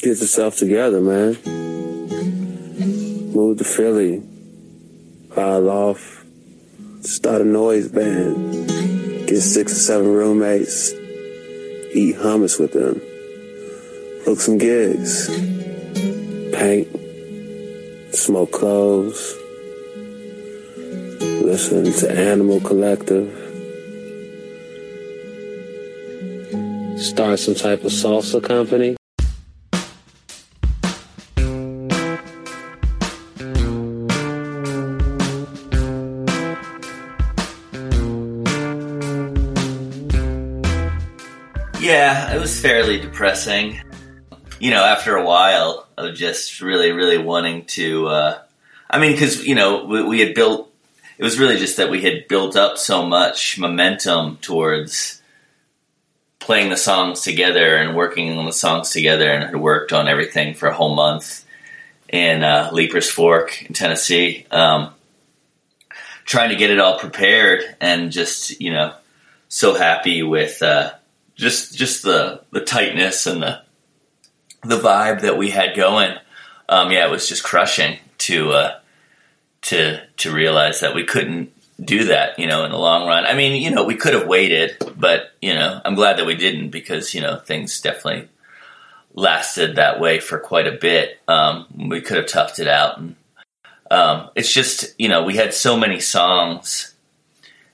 Get yourself together, man. Move to Philly. File off. Start a noise band. Get six or seven roommates. Eat hummus with them. Book some gigs. Paint. Smoke clothes. Listen to Animal Collective. Start some type of salsa company. It was fairly depressing. You know, after a while of just really, really wanting to. Uh, I mean, because you know we, we had built. It was really just that we had built up so much momentum towards playing the songs together and working on the songs together, and had worked on everything for a whole month in uh, Leiper's Fork in Tennessee, um, trying to get it all prepared, and just you know, so happy with. Uh, just just the the tightness and the the vibe that we had going. Um, yeah, it was just crushing to uh, to to realize that we couldn't do that. You know, in the long run. I mean, you know, we could have waited, but you know, I'm glad that we didn't because you know things definitely lasted that way for quite a bit. Um, we could have toughed it out, and um, it's just you know we had so many songs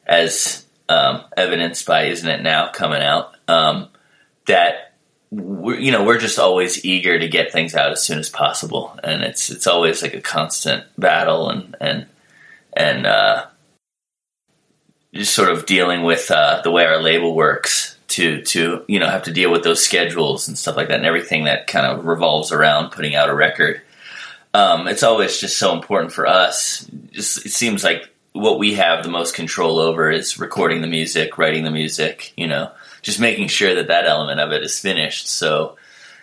as um, evidenced by "Isn't It Now" coming out um, that we're, you know we're just always eager to get things out as soon as possible, and it's it's always like a constant battle and and and uh, just sort of dealing with uh, the way our label works to to you know have to deal with those schedules and stuff like that and everything that kind of revolves around putting out a record. Um, it's always just so important for us. Just it seems like what we have the most control over is recording the music, writing the music, you know, just making sure that that element of it is finished. So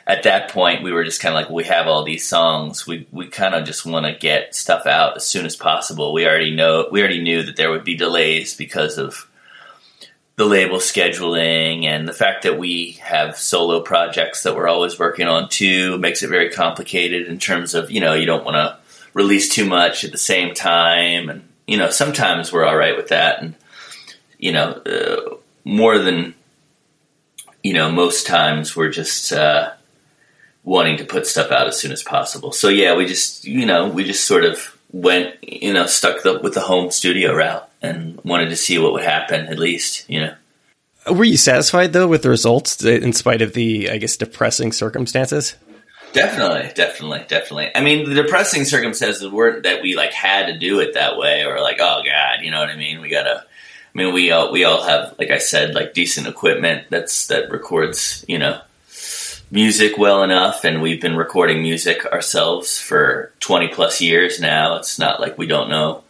at that point, we were just kind of like, we have all these songs. We we kind of just want to get stuff out as soon as possible. We already know we already knew that there would be delays because of the label scheduling and the fact that we have solo projects that we're always working on too makes it very complicated in terms of you know you don't want to release too much at the same time and you know sometimes we're all right with that and you know uh, more than you know, most times we're just uh, wanting to put stuff out as soon as possible. So yeah, we just you know we just sort of went you know stuck the, with the home studio route and wanted to see what would happen at least you know. Were you satisfied though with the results in spite of the I guess depressing circumstances? Definitely, definitely, definitely. I mean, the depressing circumstances weren't that we like had to do it that way or like, oh god, you know what I mean? We gotta I mean, we all we all have, like I said, like decent equipment that's that records, you know, music well enough, and we've been recording music ourselves for twenty plus years now. It's not like we don't know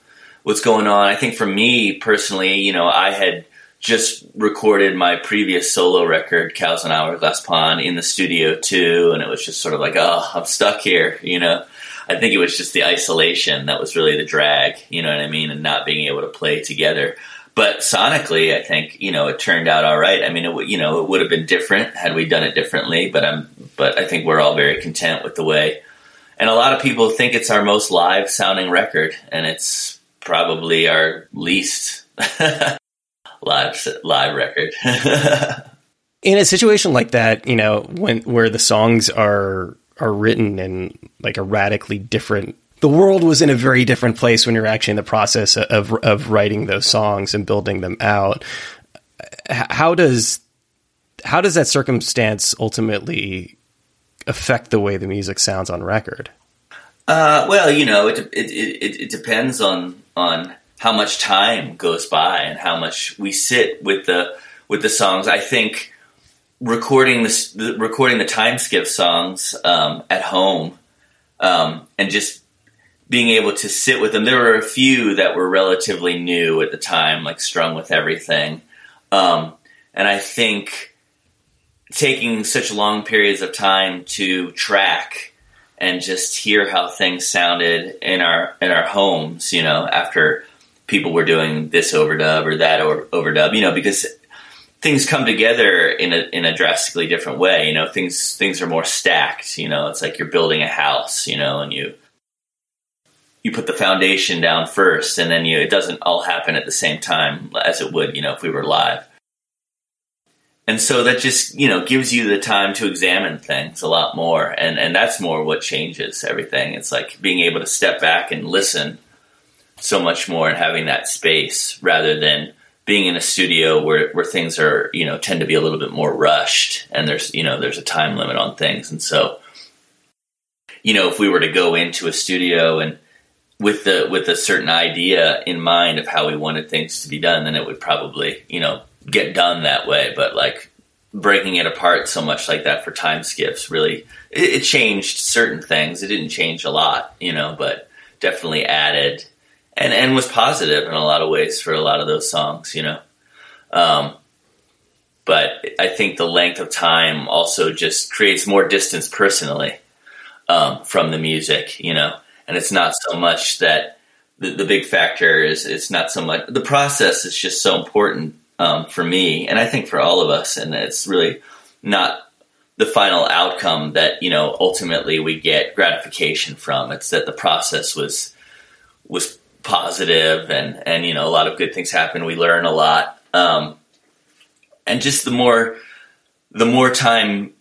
what's going on. I think for me personally, you know, I had just recorded my previous solo record, Cows on Hourglass Pond, in the studio too, and it was just sort of like, oh, I'm stuck here, you know. I think it was just the isolation that was really the drag, you know what I mean, and not being able to play together. But sonically, I think you know it turned out all right. I mean, it you know it would have been different had we done it differently. But I'm but I think we're all very content with the way. And a lot of people think it's our most live sounding record, and it's probably our least live live record. in a situation like that, you know, when where the songs are are written in like a radically different the world was in a very different place when you're actually in the process of of writing those songs and building them out. How does how does that circumstance ultimately affect the way the music sounds on record? Uh, well, you know, it, it, it, it depends on on how much time goes by and how much we sit with the with the songs. I think recording this, the, recording the Time Skiffs songs um, at home um, and just being able to sit with them. There were a few that were relatively new at the time, like Strung with Everything. Um, and I think taking such long periods of time to track and just hear how things sounded in our in our homes, you know, after people were doing this overdub or that or overdub, you know, because things come together in a in a drastically different way. You know, things things are more stacked. You know, it's like you're building a house. You know, and you you put the foundation down first, and then you it doesn't all happen at the same time as it would. You know, if we were live. And so that just you know gives you the time to examine things a lot more, and and that's more what changes everything. It's like being able to step back and listen so much more, and having that space rather than being in a studio where, where things are, you know, tend to be a little bit more rushed and there's, you know, there's a time limit on things. And so, you know, if we were to go into a studio and with the, with a certain idea in mind of how we wanted things to be done, then it would probably, you know, get done that way. But like breaking it apart so much like that for Time Skiffs really, it, it changed certain things. It didn't change a lot, you know, but definitely added and and was positive in a lot of ways for a lot of those songs, you know. Um, but I think the length of time also just creates more distance personally um, from the music, you know. And it's not so much that the, the, big factor is it's not so much the process is just so important um, for me, and I think for all of us. And it's really not the final outcome that you know ultimately we get gratification from. It's that the process was was positive and and you know a lot of good things happen. We learn a lot, um, and just the more the more time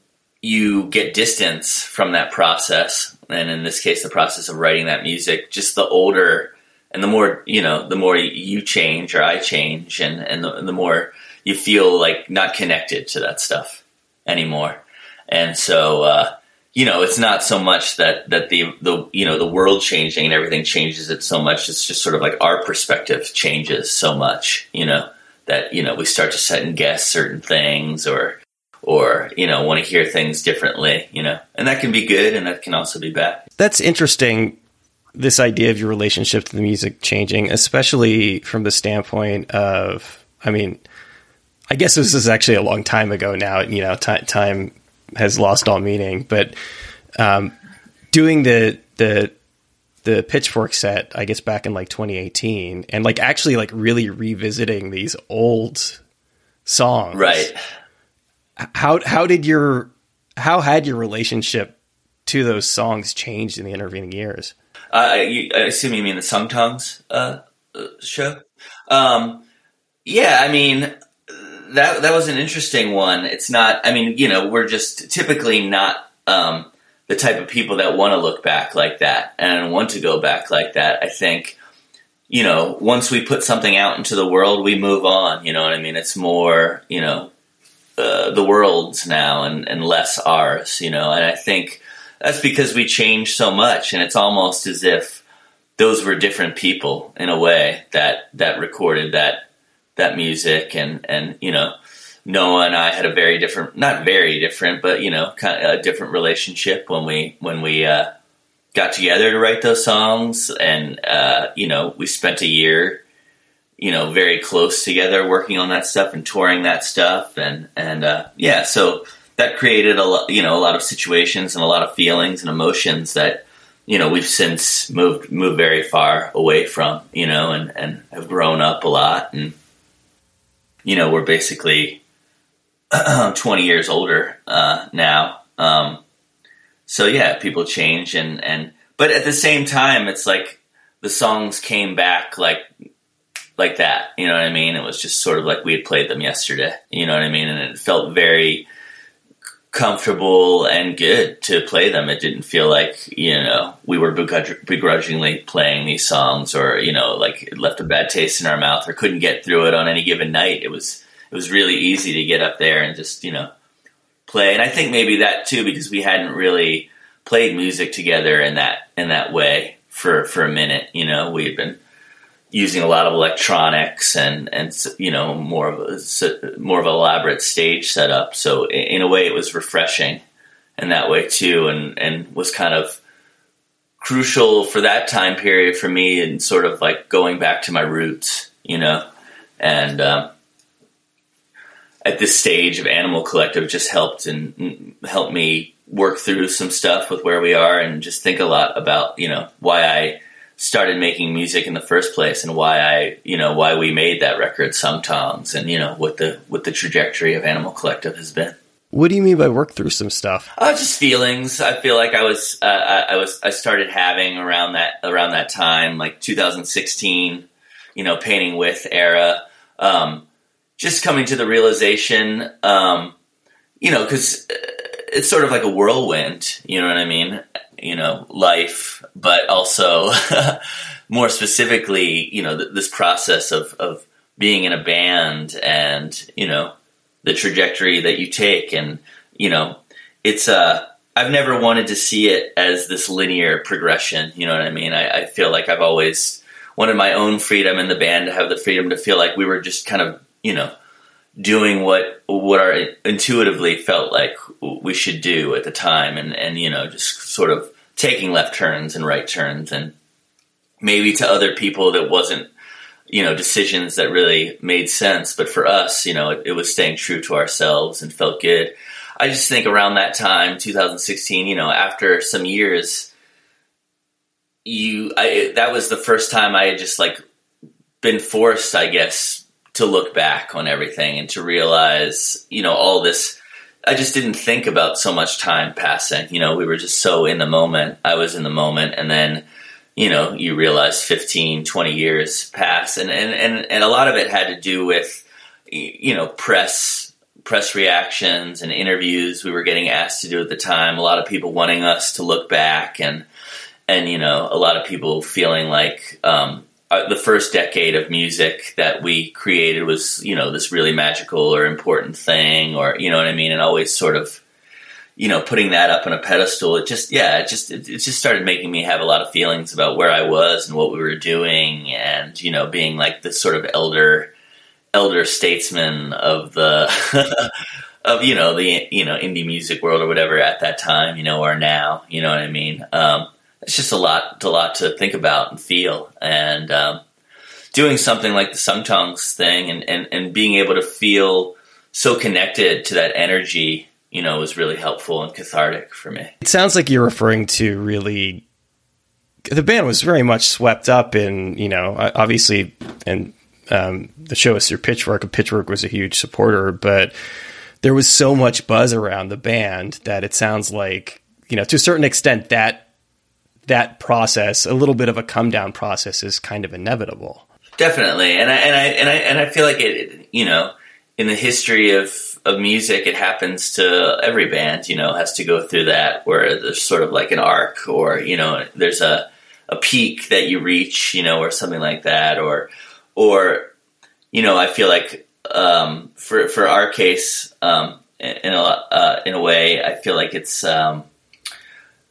you get distance from that process, and in this case, the process of writing that music, just the older and the more you know, the more you change or I change, and and the, the more you feel like not connected to that stuff anymore. And so, uh, you know, it's not so much that that the the you know the world changing and everything changes it so much. It's just sort of like our perspective changes so much. You know that you know we start to set and guess certain things or or you know want to hear things differently. You know, and that can be good and that can also be bad. That's interesting. This idea of your relationship to the music changing, especially from the standpoint of, I mean, I guess this is actually a long time ago now. You know, t- time has lost all meaning. But um, doing the the the pitchfork set, I guess back in like 2018, and like actually like really revisiting these old songs. Right. How how did your how had your relationship to those songs changed in the intervening years? Uh, you, I assume you mean the Sung Tongs uh, uh, show. Um, yeah, I mean, that that was an interesting one. It's not. I mean, you know, we're just typically not um, the type of people that want to look back like that and want to go back like that. I think, you know, once we put something out into the world, we move on. You know what I mean? It's more, you know, uh, the world's now and, and less ours. You know, and I think that's because we change so much, and it's almost as if those were different people in a way that that recorded that that music and and you know Noah and I had a very different not very different but you know kind of a different relationship when we when we uh, got together to write those songs. And uh, you know we spent a year you know very close together working on that stuff and touring that stuff. And and uh, yeah so that created a lot you know a lot of situations and a lot of feelings and emotions that you know we've since moved moved very far away from you know and and have grown up a lot. And you know, we're basically 20 years older uh, now. Um, so yeah, people change and, and, but at the same time, it's like the songs came back like, like that. You know what I mean? It was just sort of like we had played them yesterday. You know what I mean? And it felt very comfortable and good to play them. It didn't feel like, you know, we were begrudgingly playing these songs or, you know, like it left a bad taste in our mouth or couldn't get through it on any given night. It was, it was really easy to get up there and just, you know, play. And I think maybe that too, because we hadn't really played music together in that, in that way for, for a minute, you know, we had been, using a lot of electronics and and you know more of a more of an elaborate stage setup. So in a way, it was refreshing in that way too, and and was kind of crucial for that time period for me, and sort of like going back to my roots, you know, and. Um, at this stage of Animal Collective, just helped and helped me work through some stuff with where we are, and just think a lot about you know why I started making music in the first place and why I, you know, why we made that record sometimes and, you know, what the, what the trajectory of Animal Collective has been. What do you mean by work through some stuff? Uh, just feelings. I feel like I was, uh, I, I was, I started having around that, around that time, like 2016, you know, painting with era, um, just coming to the realization, um, you know, cause it's sort of like a whirlwind, you know what I mean? You know, life, but also more specifically, you know, th- this process of, of being in a band and, you know, the trajectory that you take. And, you know, it's, uh, I've never wanted to see it as this linear progression. You know what I mean? I, I feel like I've always wanted my own freedom in the band to have the freedom to feel like we were just kind of, you know, doing what what our intuitively felt like we should do at the time, and and you know just sort of taking left turns and right turns, and maybe to other people that wasn't you know decisions that really made sense, but for us, you know, it, it was staying true to ourselves and felt good. I just think around that time, 2016, you know, after some years, you I that was the first time I had just like been forced, I guess, to look back on everything and to realize, you know, all this. I just didn't think about so much time passing. You know, we were just so in the moment. I was in the moment. And then, you know, you realize 15, 20 years pass. And, and, and, and a lot of it had to do with, you know, press, press reactions and interviews we were getting asked to do at the time. A lot of people wanting us to look back and, and, you know, a lot of people feeling like, um, uh, the first decade of music that we created was, you know, this really magical or important thing, or you know what I mean, and always sort of, you know, putting that up on a pedestal. It just, yeah, it just, it, it just started making me have a lot of feelings about where I was and what we were doing, and you know, being like this sort of elder, elder statesman of the. of you know the you know indie music world or whatever at that time you know or now you know what I mean um, it's just a lot, a lot to think about and feel. And um, doing something like the Sung Tongs thing and, and, and being able to feel so connected to that energy, you know, was really helpful and cathartic for me. It sounds like you're referring to really the band was very much swept up in, you know, obviously, and um, the show is through Pitchfork, and Pitchfork was a huge supporter, but there was so much buzz around the band that it sounds like, you know, to a certain extent, that that process, a little bit of a come down process, is kind of inevitable. Definitely, and I and I and I and I feel like it. You know, in the history of of music, it happens to every band. You know, has to go through that where there's sort of like an arc, or you know, there's a a peak that you reach, you know, or something like that, or or you know, I feel like um, for for our case, um, in a uh, in a way, I feel like it's um,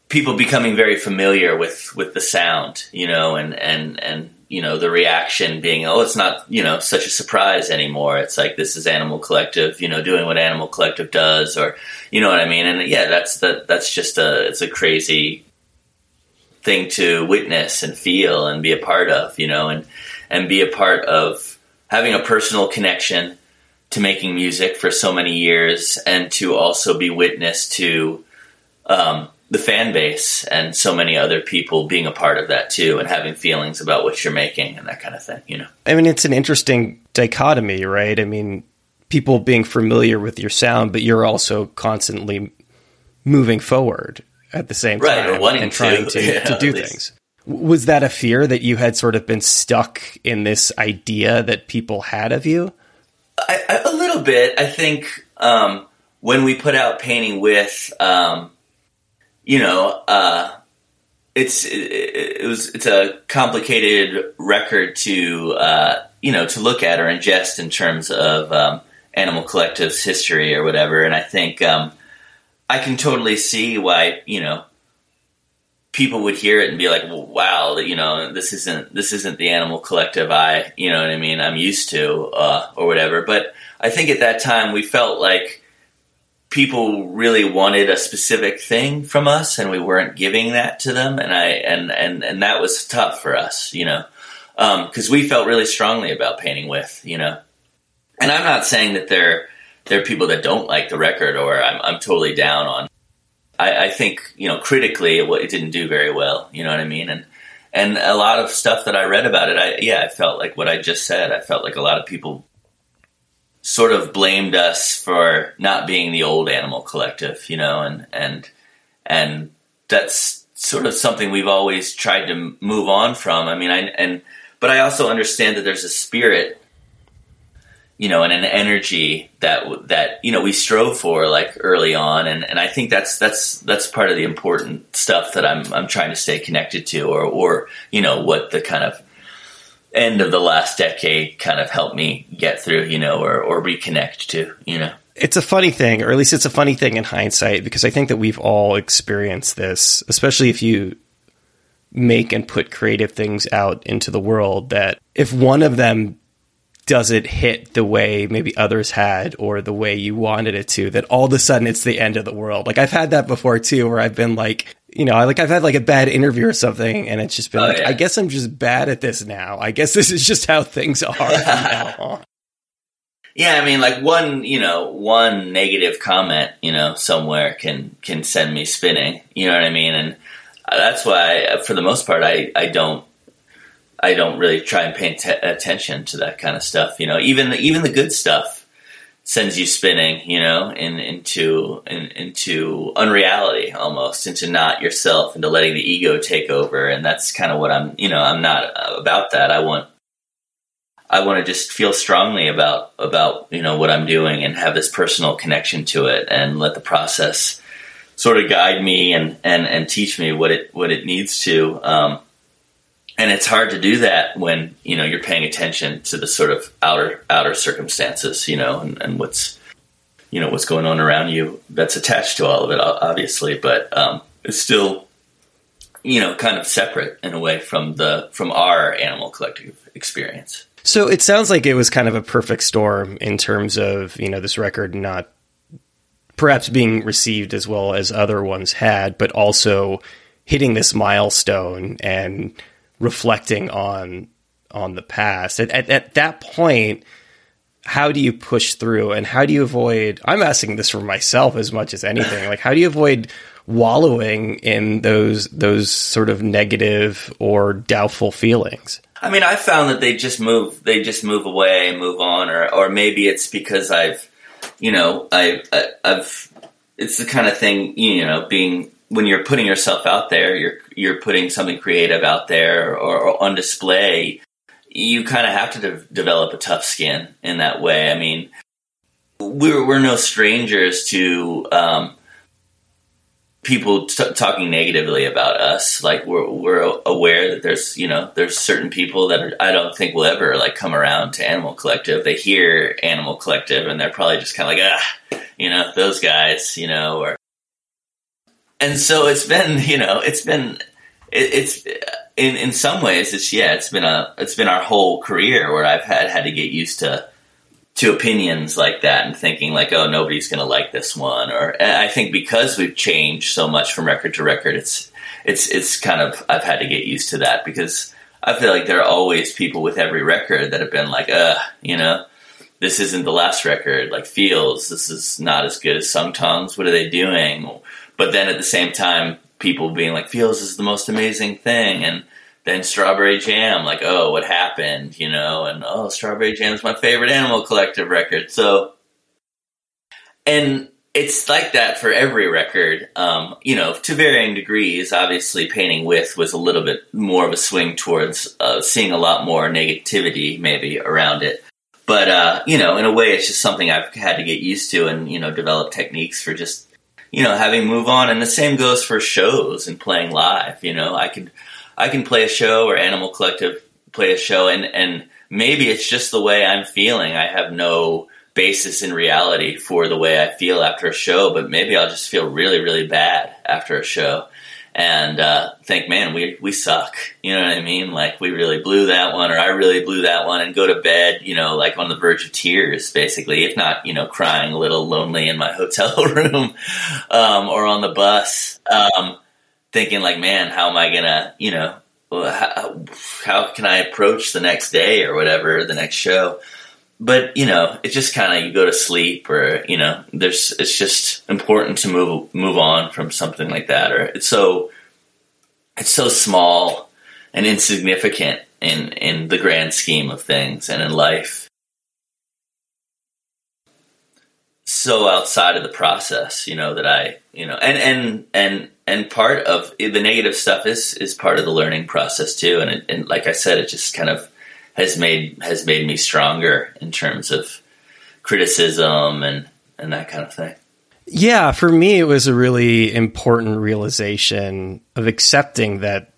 people becoming very familiar with with the sound, you know, and and and you know the reaction being, oh, it's not you know such a surprise anymore. It's like this is Animal Collective, you know, doing what Animal Collective does, or you know what I mean. And yeah, that's that that's just a it's a crazy thing to witness and feel and be a part of, you know, and and be a part of having a personal connection to making music for so many years, and to also be witness to. Um, the fan base and so many other people being a part of that too and having feelings about what you're making and that kind of thing, you know. I mean, it's an interesting dichotomy, right? I mean, people being familiar with your sound, but you're also constantly moving forward at the same time right, and trying to, to, yeah, to do things. Was that a fear that you had sort of been stuck in this idea that people had of you? I, I, a little bit. I think um, when we put out Painting With, um, you know, uh, it's it, it, was it's a complicated record to uh, you know to look at or ingest in terms of um, Animal Collective's history or whatever. And I think um, I can totally see why you know people would hear it and be like, well, "Wow, you know, this isn't this isn't the Animal Collective I you know what I mean I'm used to uh, or whatever." But I think at that time we felt like people really wanted a specific thing from us and we weren't giving that to them and i and and and that was tough for us you know um, we felt really strongly about painting with you know and i'm not saying that there there are people that don't like the record or i'm, I'm totally down on I, I think you know critically it, it didn't do very well you know what i mean and and a lot of stuff that I read about it, I yeah, I felt like what I just said. I felt like a lot of people sort of blamed us for not being the old animal collective, you know, and and and that's sort of something we've always tried to move on from. I mean, I and but I also understand that there's a spirit you know, and an energy that that you know we strove for like early on, and, and I think that's that's that's part of the important stuff that I'm I'm trying to stay connected to, or or you know what the kind of end of the last decade kind of helped me get through, you know, or or reconnect to, you know. It's a funny thing, or at least it's a funny thing in hindsight, because I think that we've all experienced this, especially if you make and put creative things out into the world that if one of them doesn't hit the way maybe others had or the way you wanted it to, that all of a sudden it's the end of the world. Like I've had that before too, where I've been like, you know, like I've had like a bad interview or something, and it's just been oh, like, yeah. I guess I'm just bad at this now. I guess this is just how things are now. Yeah, I mean, like one, you know, one negative comment, you know, somewhere can can send me spinning. You know what I mean? And uh, that's why, uh, for the most part, I I don't I don't really try and pay t- attention to that kind of stuff. You know, even even the good stuff sends you spinning. You know, in, into in, into unreality almost, into not yourself, into letting the ego take over. And that's kind of what I'm. You know, I'm not about that. I want I want to just feel strongly about about you know what I'm doing and have this personal connection to it, and let the process sort of guide me and and and teach me what it what it needs to. Um, and it's hard to do that when you know you're paying attention to the sort of outer outer circumstances, you know, and, and what's you know what's going on around you that's attached to all of it, obviously, but um, it's still you know kind of separate in a way from the from our animal collective experience. So it sounds like it was kind of a perfect storm in terms of you know this record not perhaps being received as well as other ones had, but also hitting this milestone and reflecting on on the past. At, at, at that point, how do you push through and how do you avoid i'm asking this for myself as much as anything like how do you avoid wallowing in those those sort of negative or doubtful feelings i mean i found that they just move they just move away move on or or maybe it's because i've you know i, I i've it's the kind of thing you know being when you're putting yourself out there, you're you're putting something creative out there or, or on display. You kind of have to de- develop a tough skin in that way. I mean, we're we're no strangers to um, people t- talking negatively about us. Like we're we're aware that there's you know there's certain people that are, I don't think will ever like come around to Animal Collective. They hear Animal Collective and they're probably just kind of like ah, you know those guys, you know, or and so it's been you know it's been it, it's in in some ways it's yeah it's been a it's been our whole career where I've had had to get used to to opinions like that and thinking like oh nobody's going to like this one or I think because we've changed so much from record to record it's it's it's kind of I've had to get used to that because I feel like there are always people with every record that have been like uh you know? This isn't the last record like feels this is not as good as Sung Tongs what are they doing but then at the same time, people being like, "Feels is the most amazing thing," and then Strawberry Jam, like, "Oh, what happened?" You know, and oh, Strawberry Jam is my favorite Animal Collective record. So, and it's like that for every record, um, you know, to varying degrees. Obviously, Painting With was a little bit more of a swing towards uh, seeing a lot more negativity maybe around it. But, uh, you know, in a way, it's just something I've had to get used to and, you know, develop techniques for just you know, having move on. And the same goes for shows and playing live. You know, I can I can play a show or Animal Collective play a show and, and maybe it's just the way I'm feeling. I have no basis in reality for the way I feel after a show, but maybe I'll just feel really, really bad after a show and uh, think, man, we we suck. You know what I mean? Like we really blew that one, or I really blew that one, and go to bed, you know, like on the verge of tears, basically, if not, you know, crying a little lonely in my hotel room um, or on the bus, um, thinking like, man, how am I gonna, you know, how, how can I approach the next day or whatever the next show? But you know, it just kind of you go to sleep, or you know, there's it's just important to move move on from something like that, or it's so it's so small and insignificant in in the grand scheme of things and in life. So outside of the process, you know that I, you know, and and and and part of the negative stuff is is part of the learning process too. And it, and like I said, it just kind of has made has made me stronger in terms of criticism and and that kind of thing. Yeah, for me, it was a really important realization of accepting that.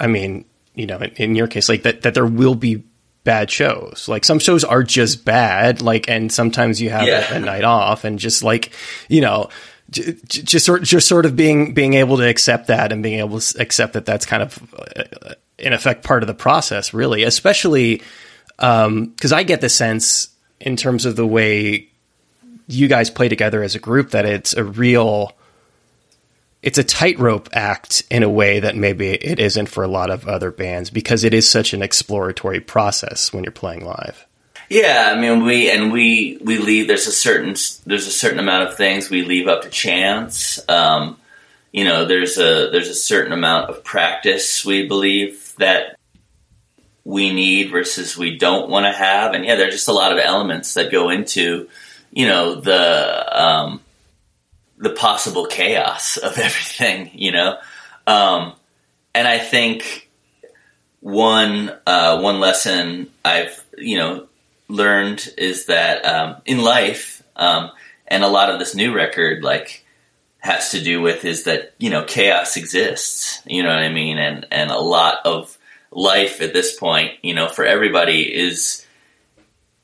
I mean, you know, in, in, your case, like that, that there will be bad shows. Like some shows are just bad. Like, and sometimes you have yeah. a, a, night off, and just like, you know, j- just sort, just sort of being being able to accept that and being able to accept that that's kind of, uh, in effect, part of the process. Really, especially because um, I get the sense in terms of the way you guys play together as a group that it's a real it's a tightrope act in a way that maybe it isn't for a lot of other bands because it is such an exploratory process when you're playing live. Yeah, I mean we and we we leave. There's a certain there's a certain amount of things we leave up to chance. Um, you know, there's a there's a certain amount of practice we believe that we need versus we don't want to have, and yeah, there's just a lot of elements that go into you know the um, the possible chaos of everything, you know. Um, and I think one uh, one lesson I've you know learned is that um, in life, um, and a lot of this new record like has to do with is that you know chaos exists. You know what I mean? And and a lot of life at this point, you know, for everybody is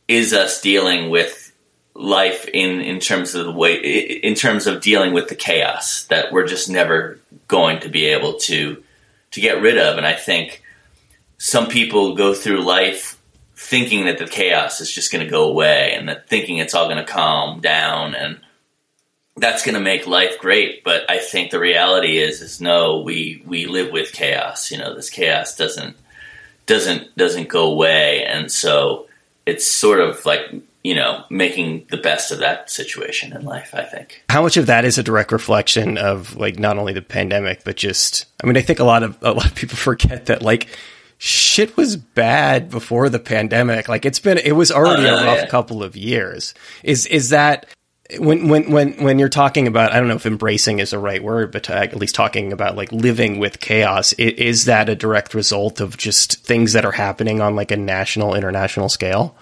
is us dealing with life in in terms of the way in terms of dealing with the chaos that we're just never going to be able to to get rid of and i think some people go through life thinking that the chaos is just going to go away and that thinking it's all going to calm down and that's going to make life great but i think the reality is is no we we live with chaos you know this chaos doesn't doesn't doesn't go away and so it's sort of like you know, making the best of that situation in life, I think. How much of that is a direct reflection of like not only the pandemic, but just I mean, I think a lot of a lot of people forget that like shit was bad before the pandemic. Like it's been it was already oh, no, a rough yeah. couple of years. Is is that when when when when you're talking about I don't know if embracing is the right word, but at least talking about like living with chaos, is that a direct result of just things that are happening on like a national international scale?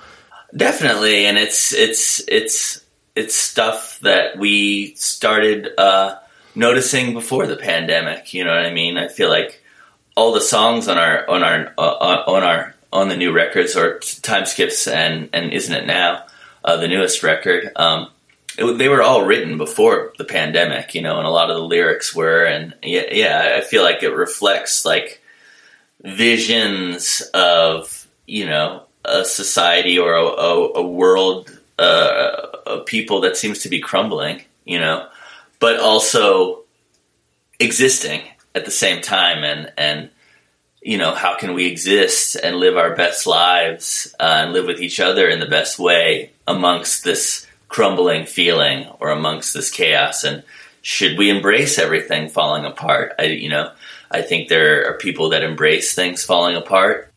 Definitely, and it's it's it's it's stuff that we started uh, noticing before the pandemic. You know what I mean? I feel like all the songs on our on our uh, on our on the new records or Time Skiffs and and isn't it now uh, the newest record. Um, it, they were all written before the pandemic, you know, and a lot of the lyrics were, and yeah, yeah, I feel like it reflects like visions of you know a society or a, a, a world uh, of people that seems to be crumbling, you know, but also existing at the same time and and you know how can we exist and live our best lives uh, and live with each other in the best way amongst this crumbling feeling or amongst this chaos and should we embrace everything falling apart i you know i think there are people that embrace things falling apart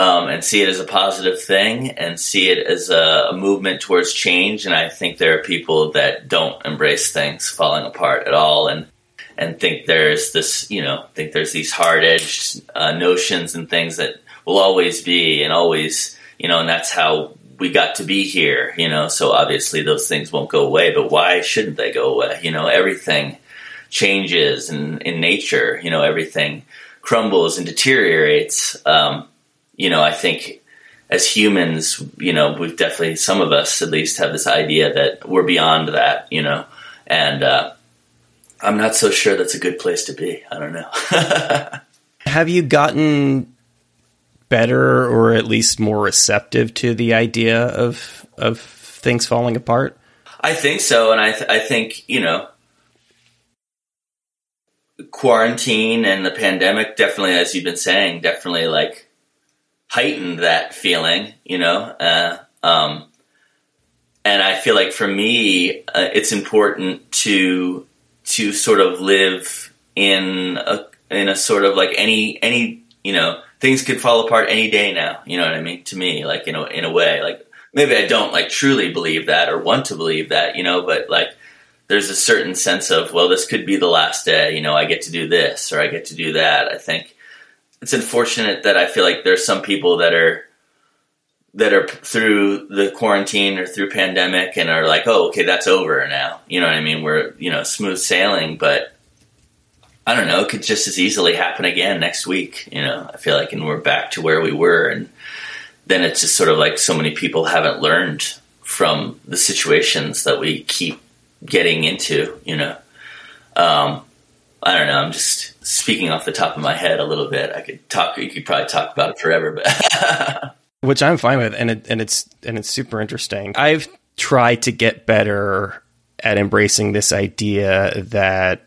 um, and see it as a positive thing and see it as a, a, movement towards change. And I think there are people that don't embrace things falling apart at all and and think there's this, you know, think there's these hard edged uh, notions and things that will always be and always, you know, and that's how we got to be here, you know. So obviously those things won't go away, but why shouldn't they go away? You know, everything changes in, in nature, you know, everything crumbles and deteriorates. Um, you know, I think as humans, you know, we've definitely some of us at least have this idea that we're beyond that, you know, and uh, I'm not so sure that's a good place to be. I don't know. have you gotten better or at least more receptive to the idea of of things falling apart? I think so, and I th- I think you know quarantine and the pandemic definitely, as you've been saying, definitely like heightened that feeling, you know. Uh, um, and I feel like for me, uh, it's important to to sort of live in a in a sort of like any any you know, things could fall apart any day now. You know what I mean? To me, like you know, in a way, like maybe I don't like truly believe that or want to believe that, you know, but like there's a certain sense of well, this could be the last day. You know, I get to do this or I get to do that. I think it's unfortunate that I feel like there's some people that are that are through the quarantine or through pandemic and are like, oh, okay, that's over now. You know what I mean? We're you know smooth sailing, but I don't know. It could just as easily happen again next week. You know, I feel like, and we're back to where we were, and then it's just sort of like so many people haven't learned from the situations that we keep getting into. You know, um, I don't know. I'm just speaking off the top of my head a little bit. I could talk. You could probably talk about it forever, but which I'm fine with, and it, and it's and it's super interesting. I've tried to get better at embracing this idea that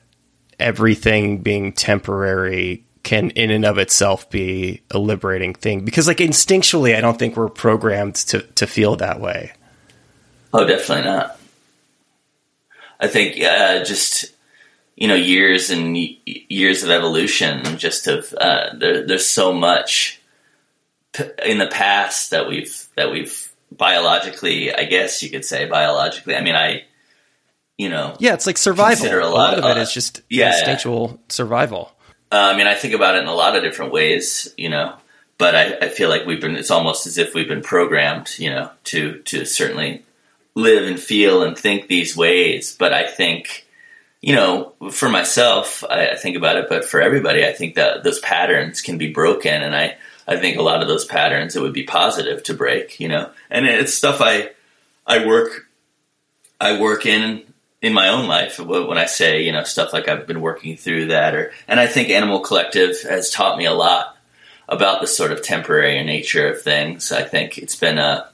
everything being temporary can in and of itself be a liberating thing because like instinctually I don't think we're programmed to to feel that way. Oh, definitely not. I think uh, just you know years and years of evolution just of uh, there, there's so much in the past that we've that we've biologically I guess you could say biologically I mean I you know yeah it's like survival. a lot, a lot of uh, it is just yeah, instinctual yeah. survival. Uh, I mean I think about it in a lot of different ways you know but I, I feel like we've been it's almost as if we've been programmed you know to to certainly live and feel and think these ways. But I think you know for myself I, I think about it but for everybody I think that those patterns can be broken. And I I think a lot of those patterns it would be positive to break you know. And it's stuff I I work I work in in my own life when I say you know stuff like I've been working through that or and I think Animal Collective has taught me a lot about the sort of temporary nature of things. I think it's been a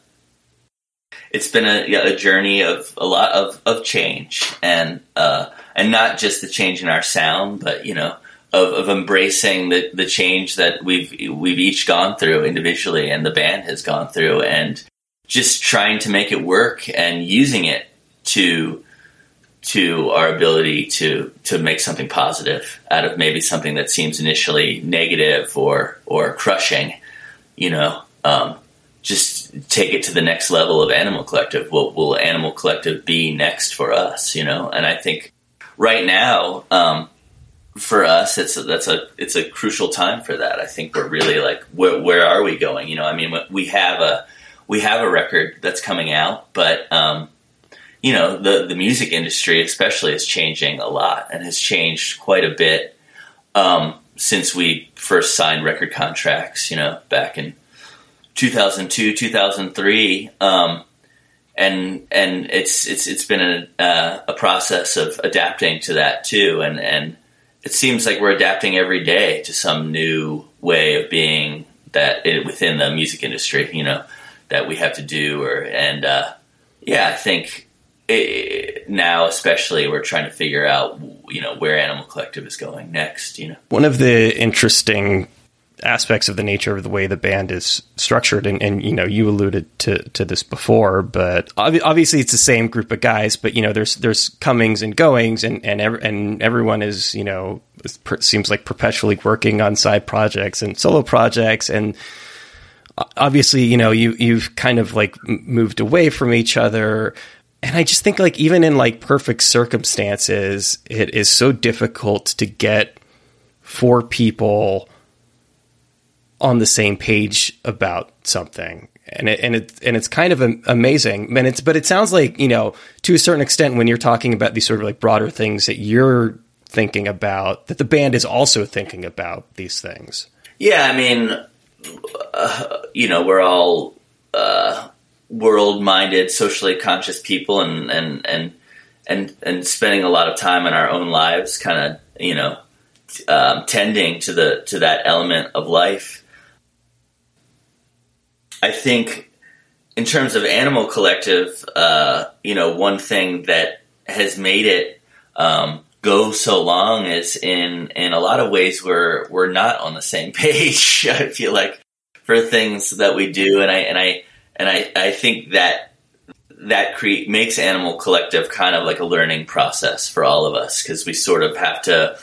it's been a, a journey of a lot of, of change and uh, and not just the change in our sound, but you know of, of embracing the, the change that we've we've each gone through individually and the band has gone through and just trying to make it work and using it to to our ability to to make something positive out of maybe something that seems initially negative or or crushing. You know, um, just take it to the next level of Animal Collective. What will Animal Collective be next for us? You know, and I think right now. Um, for us, it's a, that's a it's a crucial time for that. I think we're really like where, where are we going? You know, I mean, we have a we have a record that's coming out, but um, you know, the the music industry especially is changing a lot and has changed quite a bit um, since we first signed record contracts. You know, back in 2002, 2003. Um, and and it's it's it's been a, uh, a process of adapting to that too, and and it seems like we're adapting every day to some new way of being that it, within the music industry, you know, that we have to do, or and uh, yeah, I think it, now especially we're trying to figure out you know where animal collective is going next you know. One of the interesting aspects of the nature of the way the band is structured and, and you know you alluded to, to this before but ob- obviously it's the same group of guys but you know there's there's comings and goings and and, ev- and everyone is you know seems like perpetually working on side projects and solo projects and obviously you know you you've kind of like moved away from each other and I just think like even in like perfect circumstances, it is so difficult to get four people on the same page about something. And it, and it and it's kind of amazing. And it's but it sounds like you know to a certain extent when you're talking about these sort of like broader things that you're thinking about that the band is also thinking about these things. Yeah, I mean, uh, you know, we're all uh, world minded, socially conscious people and, and, and, and, and spending a lot of time in our own lives, kind of, you know, um, tending to the, to that element of life. I think in terms of animal collective, uh, you know, one thing that has made it, um, go so long is in, in a lot of ways we're, we're not on the same page. I feel like for things that we do. And I, and I, and I, I think that that create makes Animal Collective kind of like a learning process for all of us because we sort of have to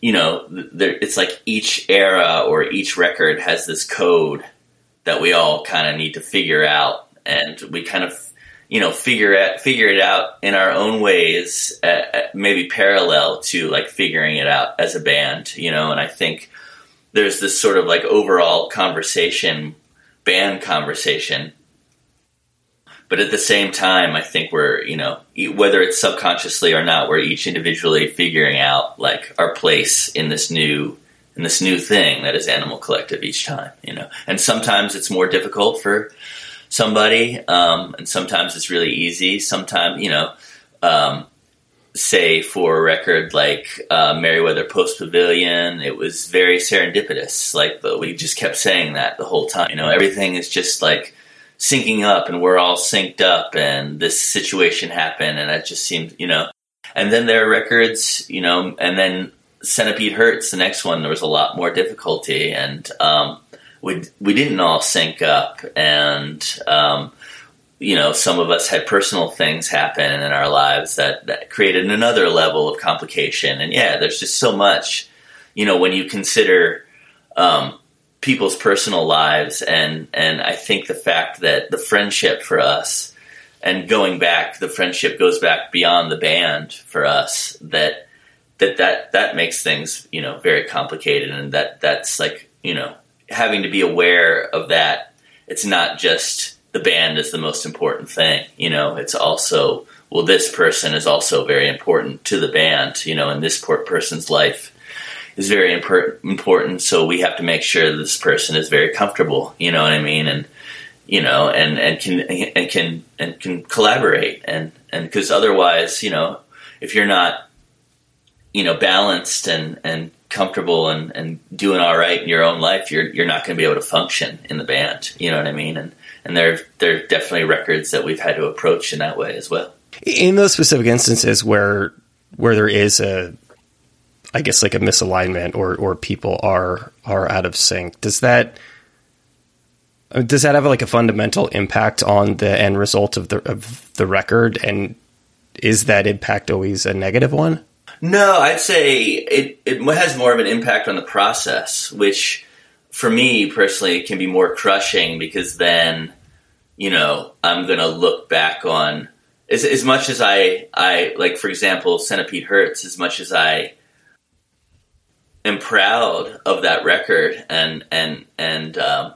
you know, there, it's like each era or each record has this code that we all kind of need to figure out, and we kind of you know figure it figure it out in our own ways, maybe parallel to like figuring it out as a band, you know. And I think there's this sort of like overall conversation, band conversation. But at the same time, I think we're, you know, whether it's subconsciously or not, we're each individually figuring out like our place in this new in this new thing that is Animal Collective each time, you know. And sometimes it's more difficult for somebody, um, and sometimes it's really easy. Sometimes, you know, um, say for a record like uh, Merriweather Post Pavilion, it was very serendipitous. Like, but we just kept saying that the whole time. You know, everything is just like syncing up, and we're all synced up, and this situation happened, and it just seemed, you know. And then there are records, you know, and then Centipede Hz, the next one, there was a lot more difficulty, and um, we we didn't all sync up, and um, you know, some of us had personal things happen in our lives that that created another level of complication. And yeah, there's just so much, you know, when you consider um, people's personal lives, and and I think the fact that the friendship for us and going back, the friendship goes back beyond the band for us. That that that that makes things you know very complicated and that that's like you know having to be aware of that it's not just the band is the most important thing you know it's also well this person is also very important to the band you know in this person's life is very impor- important so we have to make sure this person is very comfortable you know what i mean and you know and and can and can and can collaborate and and because otherwise you know if you're not you know, balanced and, and comfortable and, and doing all right in your own life, you're you're not going to be able to function in the band. You know what I mean? And and there there are definitely records that we've had to approach in that way as well. In those specific instances where where there is a I guess like a misalignment or or people are are out of sync, does that does that have like a fundamental impact on the end result of the of the record and is that impact always a negative one? No, I'd say it, it has more of an impact on the process, which for me personally it can be more crushing because then, you know, I'm going to look back on as, as much as I, I, like, for example, Centipede Hz, as much as I am proud of that record and, and, and, um,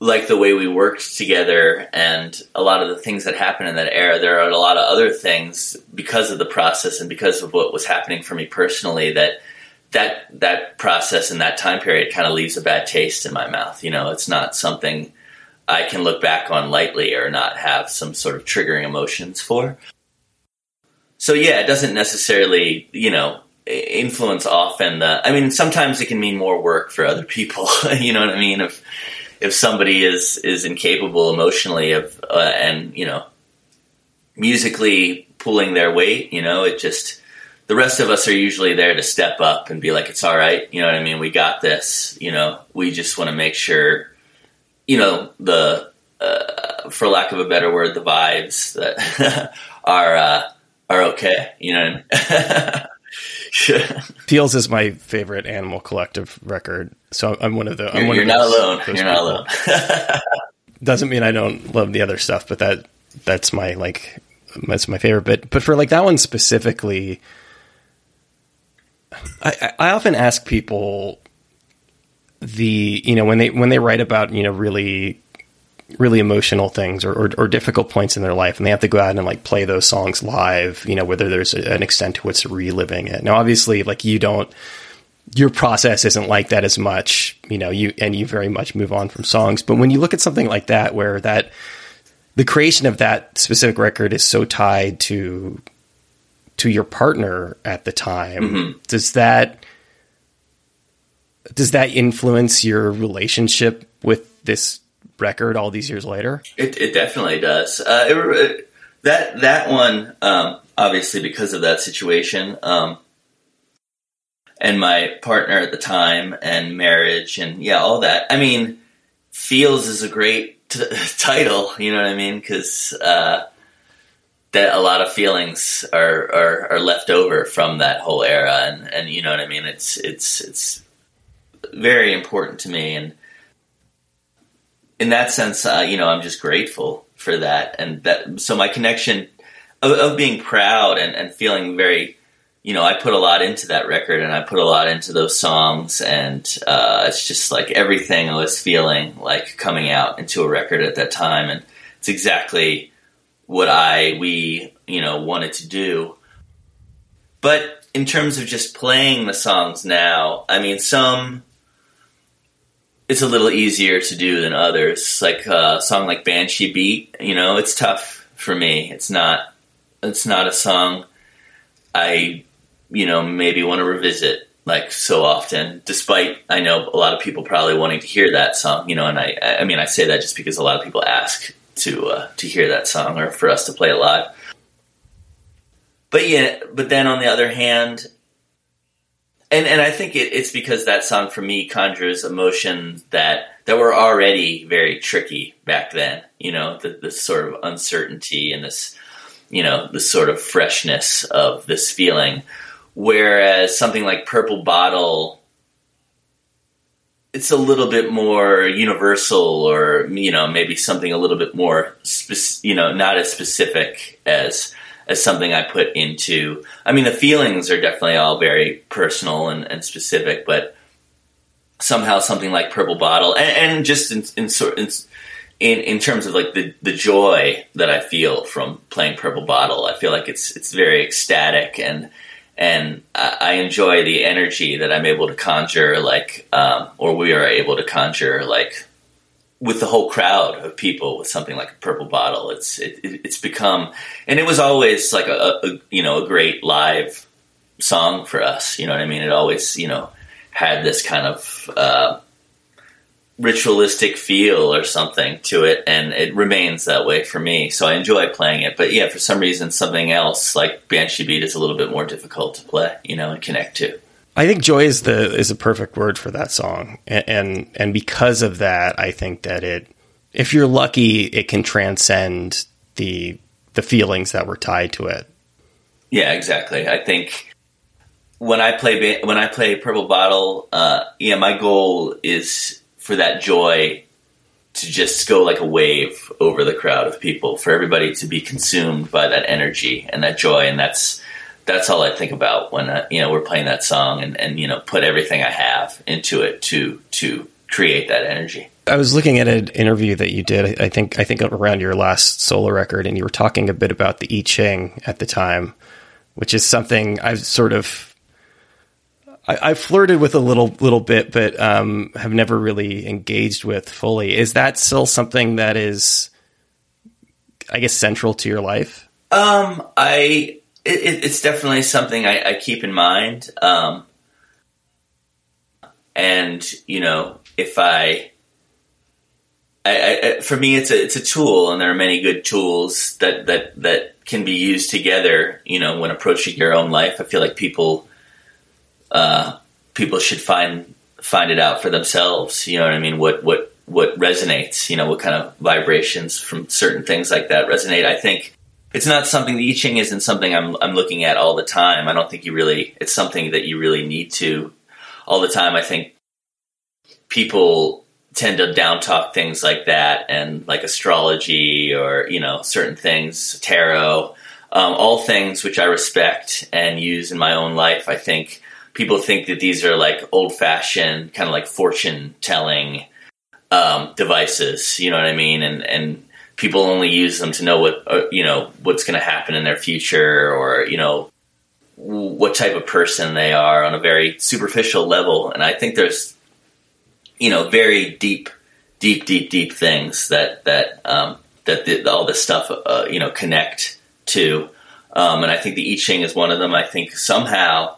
like the way we worked together and a lot of the things that happened in that era. There are a lot of other things because of the process and because of what was happening for me personally that that that process and that time period kind of leaves a bad taste in my mouth. You know, it's not something I can look back on lightly or not have some sort of triggering emotions for. So yeah, it doesn't necessarily, you know, influence often the I mean, sometimes it can mean more work for other people. you know what I mean? If if somebody is is incapable emotionally of uh, and you know musically pulling their weight, you know, it just the rest of us are usually there to step up and be like, it's all right, you know what I mean? We got this, you know. We just want to make sure, you know, the uh, for lack of a better word, the vibes that are uh, are okay, you know. Feels is my favorite Animal Collective record, so I'm one of the. I'm you're, one you're of not those, alone. those You're people. not alone. Doesn't mean I don't love the other stuff, but that that's my like that's my favorite. But but for like that one specifically, I I often ask people the you know when they when they write about you know really really emotional things or, or, or, difficult points in their life and they have to go out and like play those songs live you know whether there's a, an extent to what's reliving it now obviously like you don't your process isn't like that as much you know you and you very much move on from songs but when you look at something like that where that the creation of that specific record is so tied to to your partner at the time mm-hmm. does that does that influence your relationship with this record all these years later? It, it definitely does. Uh, it, it, that that one, um, obviously, because of that situation, um, and my partner at the time, and marriage, and yeah, all that. I mean, feels is a great t- title. You know what I mean? Because uh, that a lot of feelings are, are, are left over from that whole era, and and you know what I mean. It's it's it's very important to me, and in that sense, uh, you know, I'm just grateful for that, and that so my connection of, of being proud and, and feeling very you know, I put a lot into that record and I put a lot into those songs, and uh, it's just like everything I was feeling like coming out into a record at that time, and it's exactly what I we you know wanted to do. But in terms of just playing the songs now, I mean, some it's a little easier to do than others. Like uh, a song like Banshee Beat, you know, it's tough for me. It's not it's not a song I you know, maybe want to revisit like so often, despite I know a lot of people probably wanting to hear that song, you know, and I, I mean, I say that just because a lot of people ask to, uh, to hear that song or for us to play it live. But yeah, but then on the other hand, and, and I think it, it's because that song for me conjures emotions that, that were already very tricky back then, you know, the, sort of uncertainty and this, you know, the sort of freshness of this feeling. Whereas something like Purple Bottle, it's a little bit more universal, or you know, maybe something a little bit more, you know, not as specific as as something I put into. I mean, the feelings are definitely all very personal and, and specific, but somehow something like Purple Bottle, and, and just in in, in in terms of like the the joy that I feel from playing Purple Bottle, I feel like it's it's very ecstatic and and I, enjoy the energy that I'm able to conjure, like, um, or we are able to conjure, like, with the whole crowd of people with something like a purple bottle. It's it, it's become, and it was always like a, a, you know a great live song for us. You know what I mean? It always you know had this kind of uh, ritualistic feel or something to it, and it remains that way for me. So I enjoy playing it. But yeah, for some reason, something else like Banshee Beat is a little bit more difficult to play, you know, and connect to. I think joy is the is a perfect word for that song, and, and and because of that, I think that it, if you're lucky, it can transcend the the feelings that were tied to it. Yeah, exactly. I think when I play when I play Purple Bottle, uh, yeah, my goal is for that joy to just go like a wave over the crowd of people, for everybody to be consumed by that energy and that joy, and that's that's all I think about when uh, you know we're playing that song and, and you know put everything I have into it to to create that energy. I was looking at an interview that you did. I think I think around your last solo record, and you were talking a bit about the I Ching at the time, which is something I've sort of I, have flirted with a little little bit, but um, have never really engaged with fully. Is that still something that is, I guess, central to your life? Um, I it, it's definitely something I, I keep in mind. Um, and you know, if I, I, I, for me, it's a it's a tool, and there are many good tools that that that can be used together. You know, when approaching your own life, I feel like people uh, people should find find it out for themselves. You know what I mean? What what what resonates? You know, what kind of vibrations from certain things like that resonate? I think it's not something the I Ching isn't something I'm I'm looking at all the time. I don't think you really. It's something that you really need to all the time. I think people tend to down talk things like that and like astrology or you know certain things tarot um, all things which i respect and use in my own life i think people think that these are like old fashioned kind of like fortune telling um, devices. You know what I mean? And and people only use them to know what uh, you know what's going to happen in their future, or you know what type of person they are on a very superficial level. And I think there's you know very deep, deep, deep, deep things that that um, that the, all this stuff uh, you know connect to. Um, and I think the I Ching is one of them. I think somehow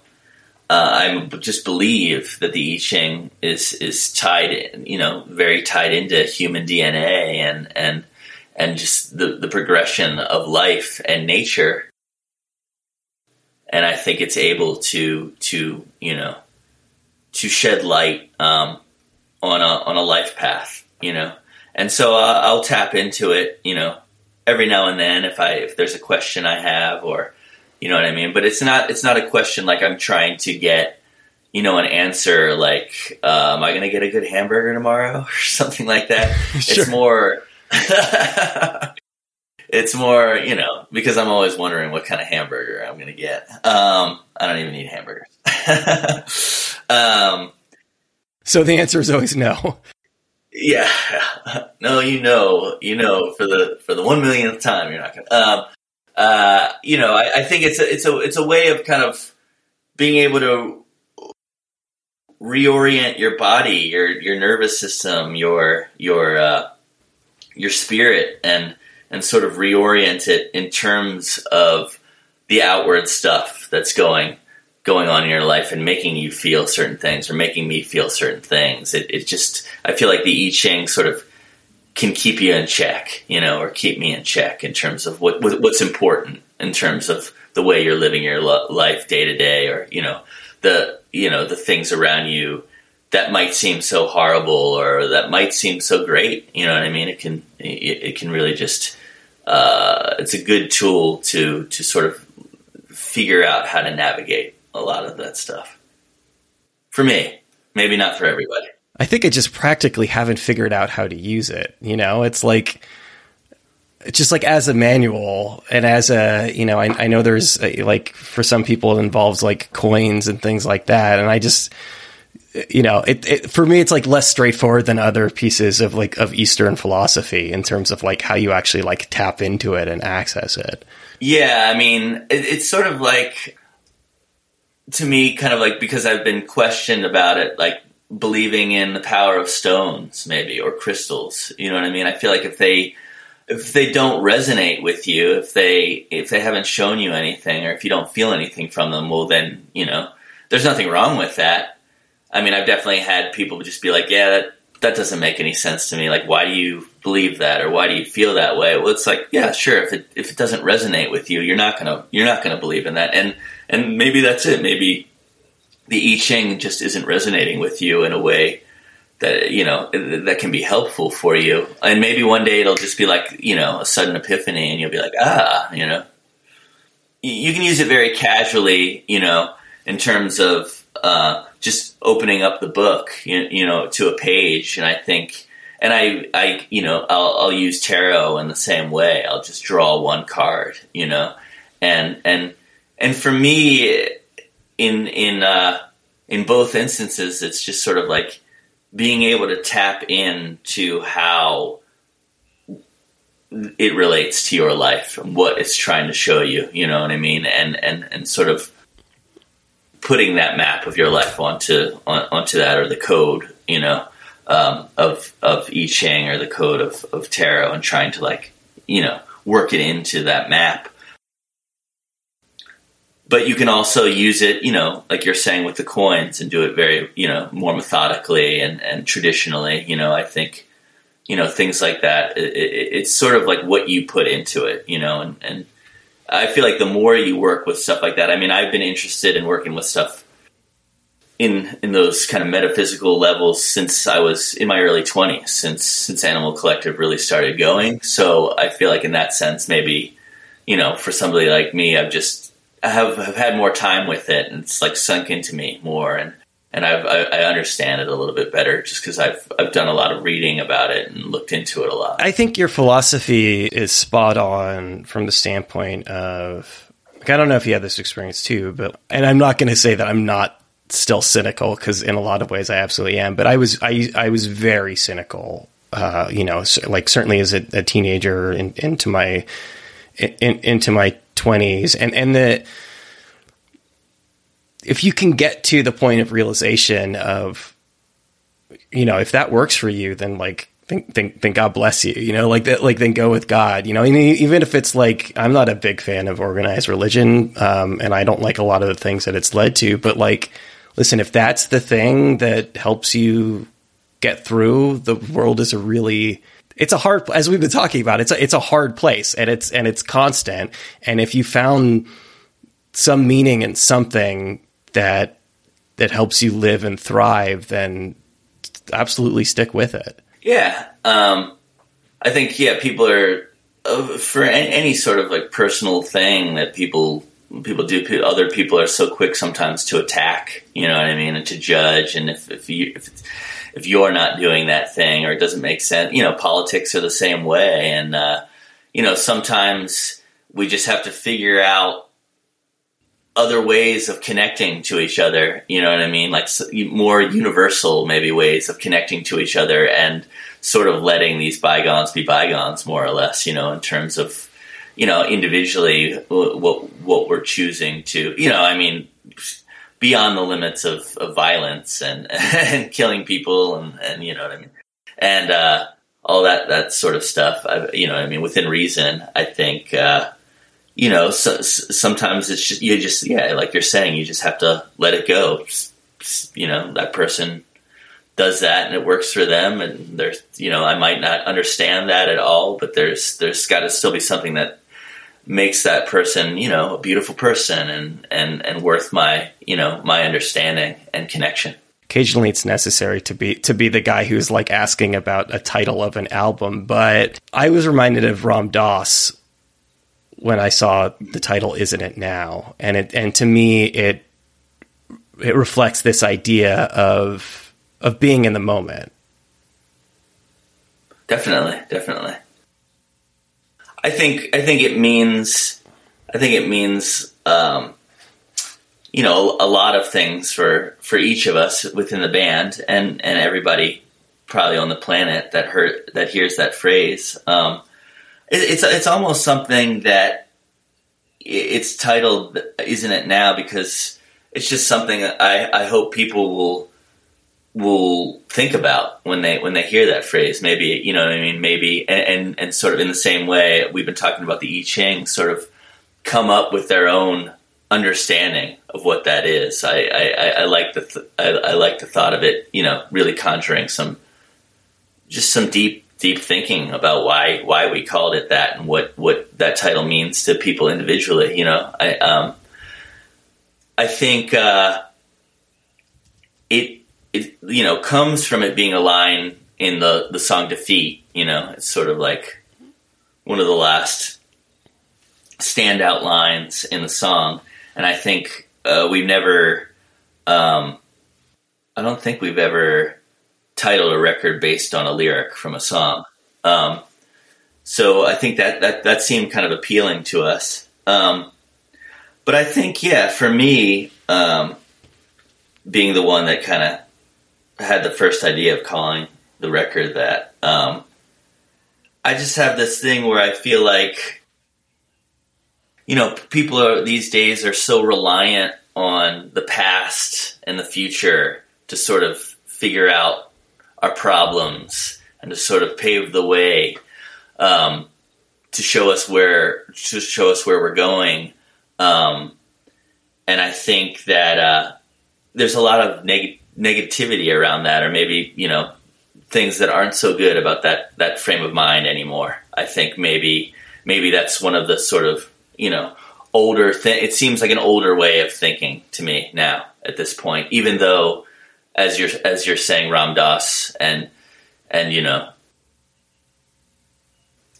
uh, I just believe that the I Ching is is tied, in, you know, very tied into human DNA and and and just the the progression of life and nature. And I think it's able to to you know to shed light um, on a on a life path, you know. And so uh, I'll tap into it, you know, every now and then if I if there's a question I have or you know what I mean. But it's not it's not a question like I'm trying to get you know an answer like uh, am I going to get a good hamburger tomorrow or something like that. Sure. It's more. it's more, you know, because I'm always wondering what kind of hamburger I'm going to get. Um, I don't even eat hamburgers. um, So the answer is always no. yeah, no, you know, you know, for the for the one millionth time, you're not going. to Um, uh, you know, I, I think it's a it's a it's a way of kind of being able to reorient your body, your your nervous system, your your uh, your spirit, and and sort of reorient it in terms of the outward stuff that's going going on in your life and making you feel certain things or making me feel certain things. It, it just I feel like the I Ching sort of can keep you in check, you know, or keep me in check in terms of what, what what's important in terms of the way you're living your life day to day, or you know the you know the things around you that might seem so horrible or that might seem so great. You know what I mean? It can it, it can really just uh, it's a good tool to to sort of figure out how to navigate a lot of that stuff. For me, maybe not for everybody. I think I just practically haven't figured out how to use it. You know, it's like just like as a manual and as a you know I, I know there's a, like for some people it involves like coins and things like that, and I just you know it, it for me it's like less straightforward than other pieces of like of Eastern philosophy in terms of like how you actually like tap into it and access it. Yeah, I mean, it, it's sort of like to me, kind of like because I've been questioned about it, like believing in the power of stones, maybe or crystals. You know what I mean? I feel like if they if they don't resonate with you, if they if they haven't shown you anything, or if you don't feel anything from them, well, then you know there's nothing wrong with that. I mean, I've definitely had people just be like, "Yeah, that that doesn't make any sense to me. Like, why do you believe that, or why do you feel that way?" Well, it's like, yeah, sure. If it if it doesn't resonate with you, you're not gonna you're not gonna believe in that, and and maybe that's it. Maybe the I Ching just isn't resonating with you in a way that you know that can be helpful for you. And maybe one day it'll just be like you know a sudden epiphany, and you'll be like, ah, you know. You can use it very casually, you know, in terms of uh, just opening up the book, you, know, to a page. And I think, and I, I, you know, I'll, I'll use tarot in the same way. I'll just draw one card, you know, and and and for me, in in uh, in both instances, it's just sort of like being able to tap into how it relates to your life and what it's trying to show you. You know what I mean? And and and sort of putting that map of your life onto on, onto that or the code, you know, um, of of I Ching or the code of of tarot, and trying to like you know work it into that map but you can also use it, you know, like you're saying with the coins and do it very, you know, more methodically and, and traditionally, you know, I think, you know, things like that. It, it, it's sort of like what you put into it, you know, and, and I feel like the more you work with stuff like that, I mean, I've been interested in working with stuff in, in those kind of metaphysical levels since I was in my early twenties, since, since Animal Collective really started going. So I feel like in that sense, maybe, you know, for somebody like me, I've just, I have have had more time with it, and it's like sunk into me more, and and I've, I, I understand it a little bit better just because I've I've done a lot of reading about it and looked into it a lot. I think your philosophy is spot on from the standpoint of like, I don't know if you had this experience too, but and I'm not going to say that I'm not still cynical because in a lot of ways I absolutely am, but I was I I was very cynical. Uh, you know, like certainly as a, a teenager in, into my in, into my 20s and and the if you can get to the point of realization of you know if that works for you then like then, then, then God bless you you know like that like then go with God you know and even if it's like I'm not a big fan of organized religion um, and I don't like a lot of the things that it's led to but like listen if that's the thing that helps you get through the world is a really it's a hard as we've been talking about it's a, it's a hard place and it's and it's constant and if you found some meaning in something that that helps you live and thrive then absolutely stick with it. Yeah um, i think yeah people are uh, for any sort of like personal thing that people people do other people are so quick sometimes to attack you know what i mean and to judge and if if you if, if you're not doing that thing or it doesn't make sense you know politics are the same way and uh, you know sometimes we just have to figure out other ways of connecting to each other you know what i mean like more universal maybe ways of connecting to each other and sort of letting these bygones be bygones more or less you know in terms of you know, individually what what we're choosing to, you know, I mean, beyond the limits of, of violence and and killing people and and you know what I mean, and uh, all that that sort of stuff. I, you know, I mean, within reason, I think. Uh, you know, so, sometimes it's just you just yeah, like you're saying, you just have to let it go. You know, that person does that and it works for them, and there's you know, I might not understand that at all, but there's there's got to still be something that makes that person, you know, a beautiful person and, and, and worth my, you know, my understanding and connection. Occasionally it's necessary to be to be the guy who's like asking about a title of an album, but I was reminded of Ram Dass when I saw the title Isn't It Now? And it and to me it it reflects this idea of of being in the moment. Definitely, definitely. I think I think it means I think it means um, you know a lot of things for for each of us within the band and and everybody probably on the planet that heard that hears that phrase. Um, it, it's it's almost something that it's titled, isn't it now? Because it's just something I I hope people will will think about when they when they hear that phrase. Maybe you know, I mean, maybe and, and, and sort of in the same way we've been talking about the I Ching, sort of come up with their own understanding of what that is. I I, I like the th- I, I, like the thought of it. You know, really conjuring some just some deep deep thinking about why why we called it that and what what that title means to people individually. You know, I um I think uh, it it you know comes from it being a line in the the song defeat you know it's sort of like one of the last standout lines in the song and i think uh, we've never um, i don't think we've ever titled a record based on a lyric from a song um, so i think that, that that seemed kind of appealing to us um, but i think yeah for me um, being the one that kind of had the first idea of calling the record that. Um, I just have this thing where I feel like, you know, people are these days are so reliant on the past and the future to sort of figure out our problems and to sort of pave the way um, to show us where to show us where we're going. Um, and I think that uh, there's a lot of negative negativity around that, or maybe you know things that aren't so good about that that frame of mind anymore. I think maybe maybe that's one of the sort of you know older thing. It seems like an older way of thinking to me now at this point, even though as you're as you're saying Ram Dass and and you know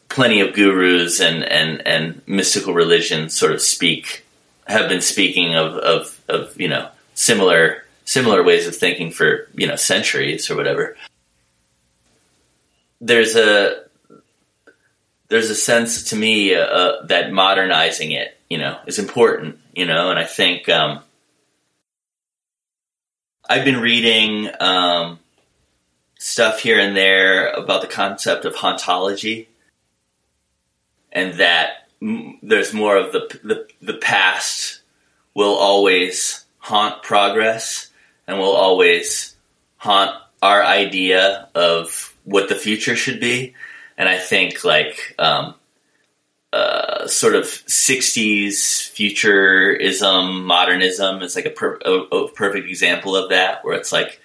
plenty of gurus and and and mystical religions sort of speak have been speaking of of of you know similar similar ways of thinking for you know centuries or whatever. There's a there's a sense to me uh, that modernizing it, you know, is important, you know, and I think um, I've been reading um, stuff here and there about the concept of hauntology, and that m- there's more of the, the the past will always haunt progress, and will always haunt our idea of what the future should be. And I think like um, uh, sort of '60s futurism, modernism is like a, per- a, a perfect example of that, where it's like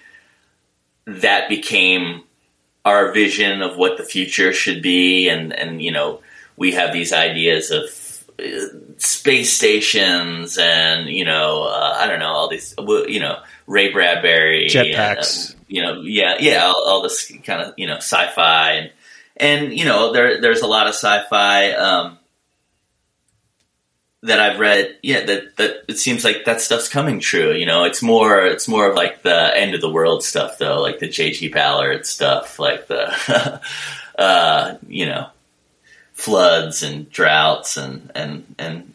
that became our vision of what the future should be, and and you know we have these ideas of uh, space stations and you know uh, I don't know all these you know Ray Bradbury, jetpacks. And, uh, you know, yeah, yeah, all, all this kind of you know sci-fi and and you know, there there's a lot of sci-fi um, that I've read. Yeah, that that it seems like that stuff's coming true. You know, it's more it's more of like the end of the world stuff, though, like the J.G. Ballard stuff, like the uh, you know floods and droughts and and and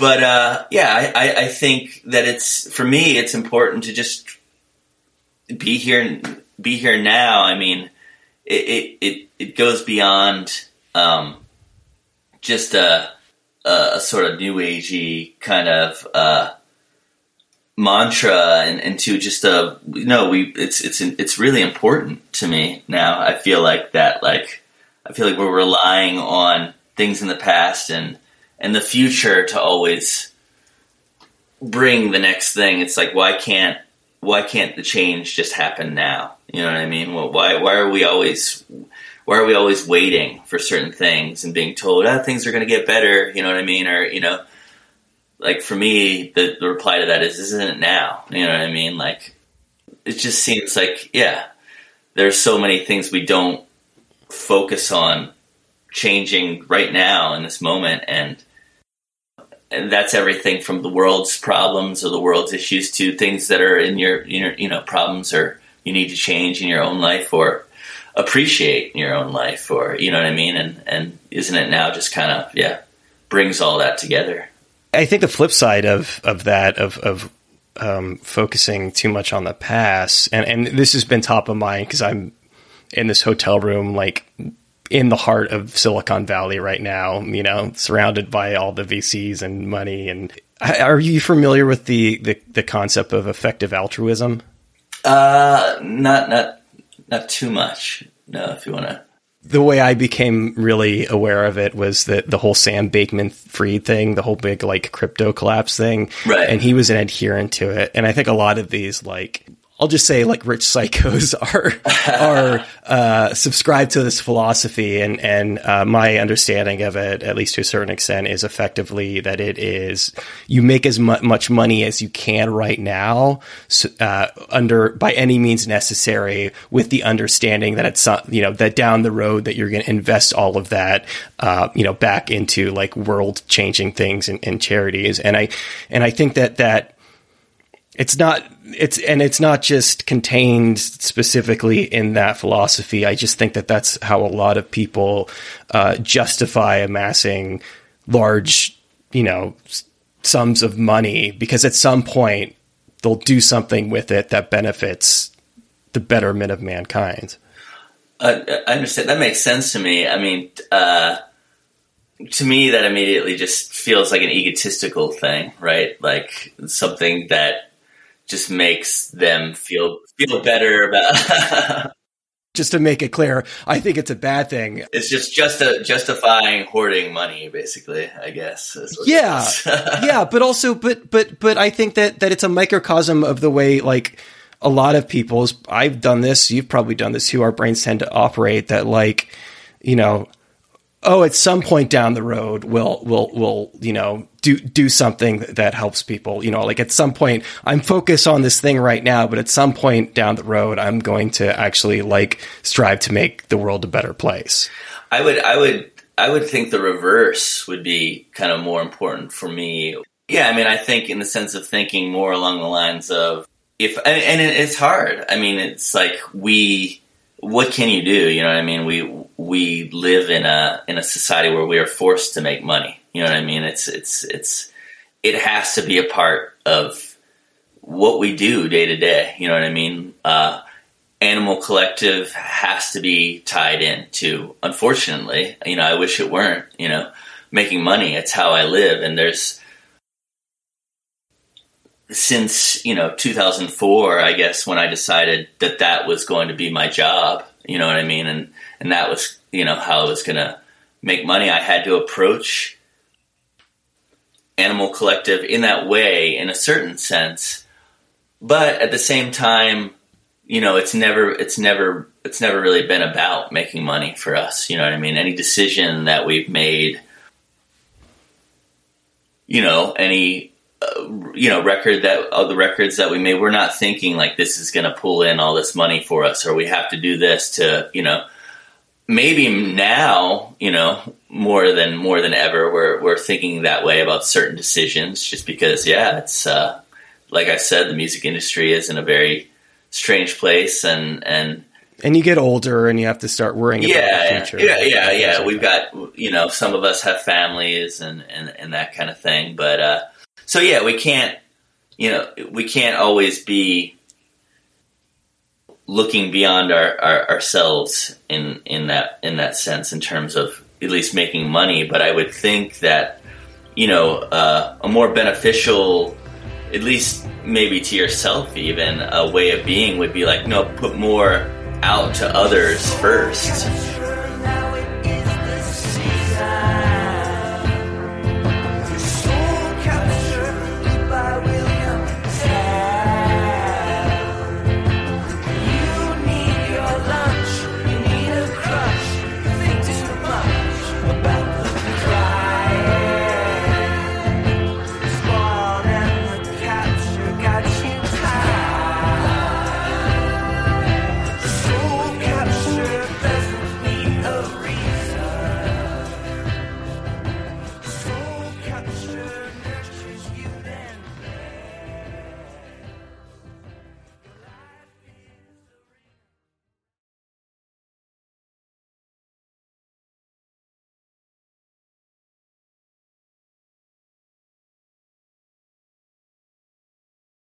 but uh, yeah, I, I think that it's for me. It's important to just be here, be here now. I mean, it it it, goes beyond um, just a, a sort of new agey kind of uh, mantra, and, and to just a you know we it's it's it's really important to me now. I feel like that like I feel like we're relying on things in the past and and the future to always bring the next thing. It's like why can't why can't the change just happen now? You know what I mean? Well, why why are we always why are we always waiting for certain things and being told ah, things are going to get better? You know what I mean? Or you know, like for me, the, the reply to that is, isn't it now? You know what I mean? Like it just seems like yeah, there's so many things we don't focus on changing right now in this moment and and that's everything from the world's problems or the world's issues to things that are in your, you know problems or you need to change in your own life or appreciate in your own life or you know what I mean and and isn't it now just kind of yeah brings all that together. I think the flip side of of that of of um, focusing too much on the past and and this has been top of mind because I'm in this hotel room like in the heart of Silicon Valley right now, you know, surrounded by all the VCs and money. And are you familiar with the, the, the concept of effective altruism? Uh, not, not, not too much. No, if you want to. The way I became really aware of it was that the whole Sam Bankman Fried thing, the whole big like crypto collapse thing. Right. And he was an adherent to it. And I think a lot of these like I'll just say like rich psychos are are uh, subscribed to this philosophy, and and uh, my understanding of it, at least to a certain extent, is effectively that it is you make as mu- much money as you can right now, uh, under by any means necessary, with the understanding that it's you know that down the road that you're going to invest all of that uh, you know back into like world changing things and, and charities, and I and I think that that it's not it's and it's not just contained specifically in that philosophy. I just think that that's how a lot of people uh, justify amassing large, you know, sums of money because at some point they'll do something with it that benefits the betterment of mankind. Uh, I understand. That makes sense to me. I mean, uh, to me, that immediately just feels like an egotistical thing, right? Like something that just makes them feel feel better about. just to make it clear, I think it's a bad thing. It's just just a, justifying hoarding money, basically. I guess. Yeah, yeah, but also, but but but I think that that it's a microcosm of the way like a lot of people's. I've done this. You've probably done this too. Our brains tend to operate that like, you know, oh, at some point down the road, we'll we'll we'll you know do do something that helps people. You know, like at some point, I'm focused on this thing right now, but at some point down the road, I'm going to actually like strive to make the world a better place. I would I would I would think the reverse would be kind of more important for me. Yeah, I mean, I think in the sense of thinking more along the lines of if and it's hard. I mean, it's like we what can you do? You know what I mean? We we live in a in a society where we are forced to make money. You know what I mean? It's it's it's it has to be a part of what we do day to day. You know what I mean? Uh, Animal Collective has to be tied in to. Unfortunately, you know, I wish it weren't. You know, making money. It's how I live, and there's since you know 2004 i guess when i decided that that was going to be my job you know what i mean and and that was you know how i was to make money. I had to approach animal collective in that way in a certain sense. But at the same time you know it's never it's never it's never really been about making money for us you know what i mean? Any decision that we've made you know any uh, you know record that of the records that we made we're not thinking like this is going to pull in all this money for us or we have to do this to you know maybe now you know more than more than ever we're we're thinking that way about certain decisions just because yeah it's uh, like I said the music industry is in a very strange place and and and you get older and you have to start worrying yeah, about the future. Yeah, yeah, yeah. Like We've that. got you know some of us have families and and and that kind of thing, but uh, so yeah, we can't you know we can't always be looking beyond our, our, ourselves in in that in that sense in terms of at least making money. But I would think that you know uh, a more beneficial, at least maybe to yourself, even a way of being would be like no, put more out to others first